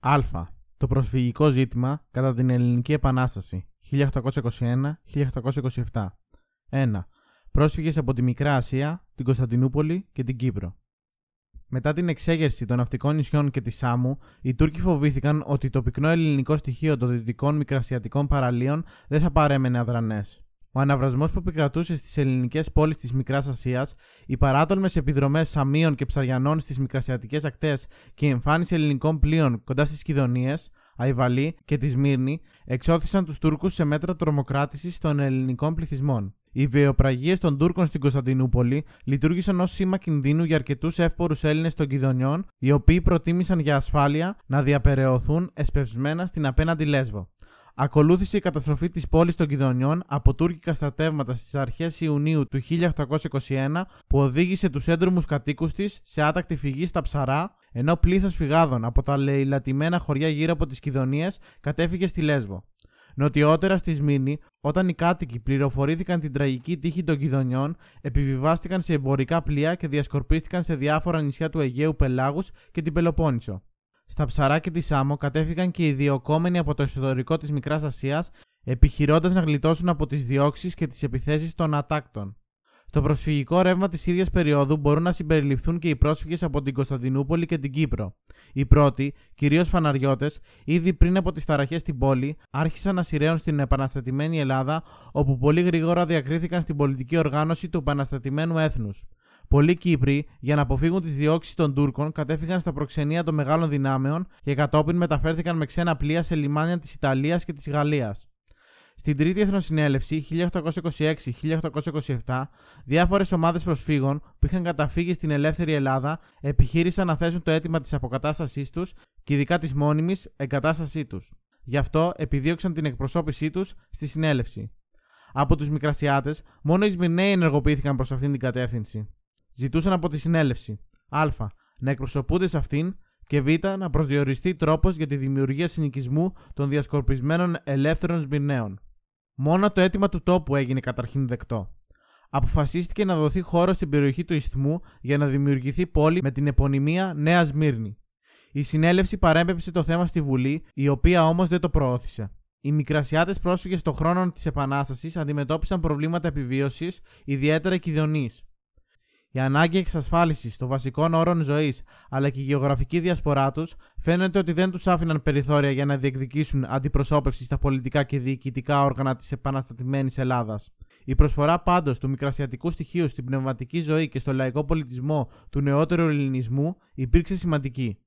Α. Το προσφυγικό ζήτημα κατά την Ελληνική Επανάσταση 1821-1827. 1. Πρόσφυγες από τη Μικρά Ασία, την Κωνσταντινούπολη και την Κύπρο. Μετά την εξέγερση των ναυτικών νησιών και της Σάμου, οι Τούρκοι φοβήθηκαν ότι το πυκνό ελληνικό στοιχείο των δυτικών μικρασιατικών παραλίων δεν θα παρέμενε αδρανές. Ο αναβρασμός που επικρατούσε στις ελληνικές πόλεις της Μικράς Ασίας, οι παράτολμε επιδρομές Σαμίων και Ψαριανών στις μικρασιατικές ακτές και η εμφάνιση ελληνικών πλοίων κοντά στις Κιδωνίε, Αϊβαλή και τη Σμύρνη εξώθησαν τους Τούρκους σε μέτρα τρομοκράτησης των ελληνικών πληθυσμών. Οι βιοπραγίες των Τούρκων στην Κωνσταντινούπολη λειτουργήσαν ως σήμα κινδύνου για αρκετούς εύπορους Έλληνες των Κιδωνιών, οι οποίοι προτίμησαν για ασφάλεια να διαπεραιωθούν εσπευσμένα στην απέναντι Λέσβο. Ακολούθησε η καταστροφή της πόλης των Κιδωνιών από τουρκικά στρατεύματα στις αρχές Ιουνίου του 1821 που οδήγησε τους έντρομους κατοίκους της σε άτακτη φυγή στα ψαρά, ενώ πλήθος φυγάδων από τα λαιλατημένα χωριά γύρω από τις Κιδωνίε κατέφυγε στη Λέσβο. Νοτιότερα στη Σμήνη, όταν οι κάτοικοι πληροφορήθηκαν την τραγική τύχη των Κιδωνιών, επιβιβάστηκαν σε εμπορικά πλοία και διασκορπίστηκαν σε διάφορα νησιά του Αιγαίου Πελάγους και την Πελοπόννησο. Στα ψαρά και της Σάμο κατέφυγαν και οι διοκόμενοι από το εσωτερικό της Μικράς Ασίας, επιχειρώντας να γλιτώσουν από τις διώξεις και τις επιθέσεις των ατάκτων. Στο προσφυγικό ρεύμα της ίδιας περίοδου μπορούν να συμπεριληφθούν και οι πρόσφυγες από την Κωνσταντινούπολη και την Κύπρο. Οι πρώτοι, κυρίως φαναριώτες, ήδη πριν από τις ταραχές στην πόλη, άρχισαν να σειραίουν στην επαναστατημένη Ελλάδα, όπου πολύ γρήγορα διακρίθηκαν στην πολιτική οργάνωση του επαναστατημένου έθνους. Πολλοί Κύπροι, για να αποφύγουν τις διώξεις των Τούρκων, κατέφυγαν στα προξενία των μεγάλων δυνάμεων και κατόπιν μεταφέρθηκαν με ξένα πλοία σε λιμάνια της Ιταλίας και της Γαλλίας. Στην Τρίτη Εθνοσυνέλευση 1826-1827, διάφορες ομάδες προσφύγων που είχαν καταφύγει στην ελεύθερη Ελλάδα επιχείρησαν να θέσουν το αίτημα της αποκατάστασής τους και ειδικά της μόνιμης εγκατάστασή τους. Γι' αυτό επιδίωξαν την εκπροσώπησή τους στη συνέλευση. Από τους Μικρασιάτες, μόνο οι Σμυρναίοι ενεργοποιήθηκαν προς αυτήν την κατεύθυνση ζητούσαν από τη συνέλευση Α. Να εκπροσωπούνται σε αυτήν και Β. Να προσδιοριστεί τρόπος για τη δημιουργία συνοικισμού των διασκορπισμένων ελεύθερων Σμυρναίων. Μόνο το αίτημα του τόπου έγινε καταρχήν δεκτό. Αποφασίστηκε να δοθεί χώρο στην περιοχή του Ισθμού για να δημιουργηθεί πόλη με την επωνυμία Νέα Σμύρνη. Η συνέλευση παρέμπεψε το θέμα στη Βουλή, η οποία όμως δεν το προώθησε. Οι μικρασιάτες πρόσφυγες στον χρόνο της Επανάστασης αντιμετώπισαν προβλήματα επιβίωσης, ιδιαίτερα κυδονεί. Η ανάγκη εξασφάλισης των βασικών όρων ζωής αλλά και η γεωγραφική διασπορά τους φαίνεται ότι δεν τους άφηναν περιθώρια για να διεκδικήσουν αντιπροσώπευση στα πολιτικά και διοικητικά όργανα της επαναστατημένης Ελλάδας. Η προσφορά πάντως του μικρασιατικού στοιχείου στην πνευματική ζωή και στο λαϊκό πολιτισμό του νεότερου ελληνισμού υπήρξε σημαντική.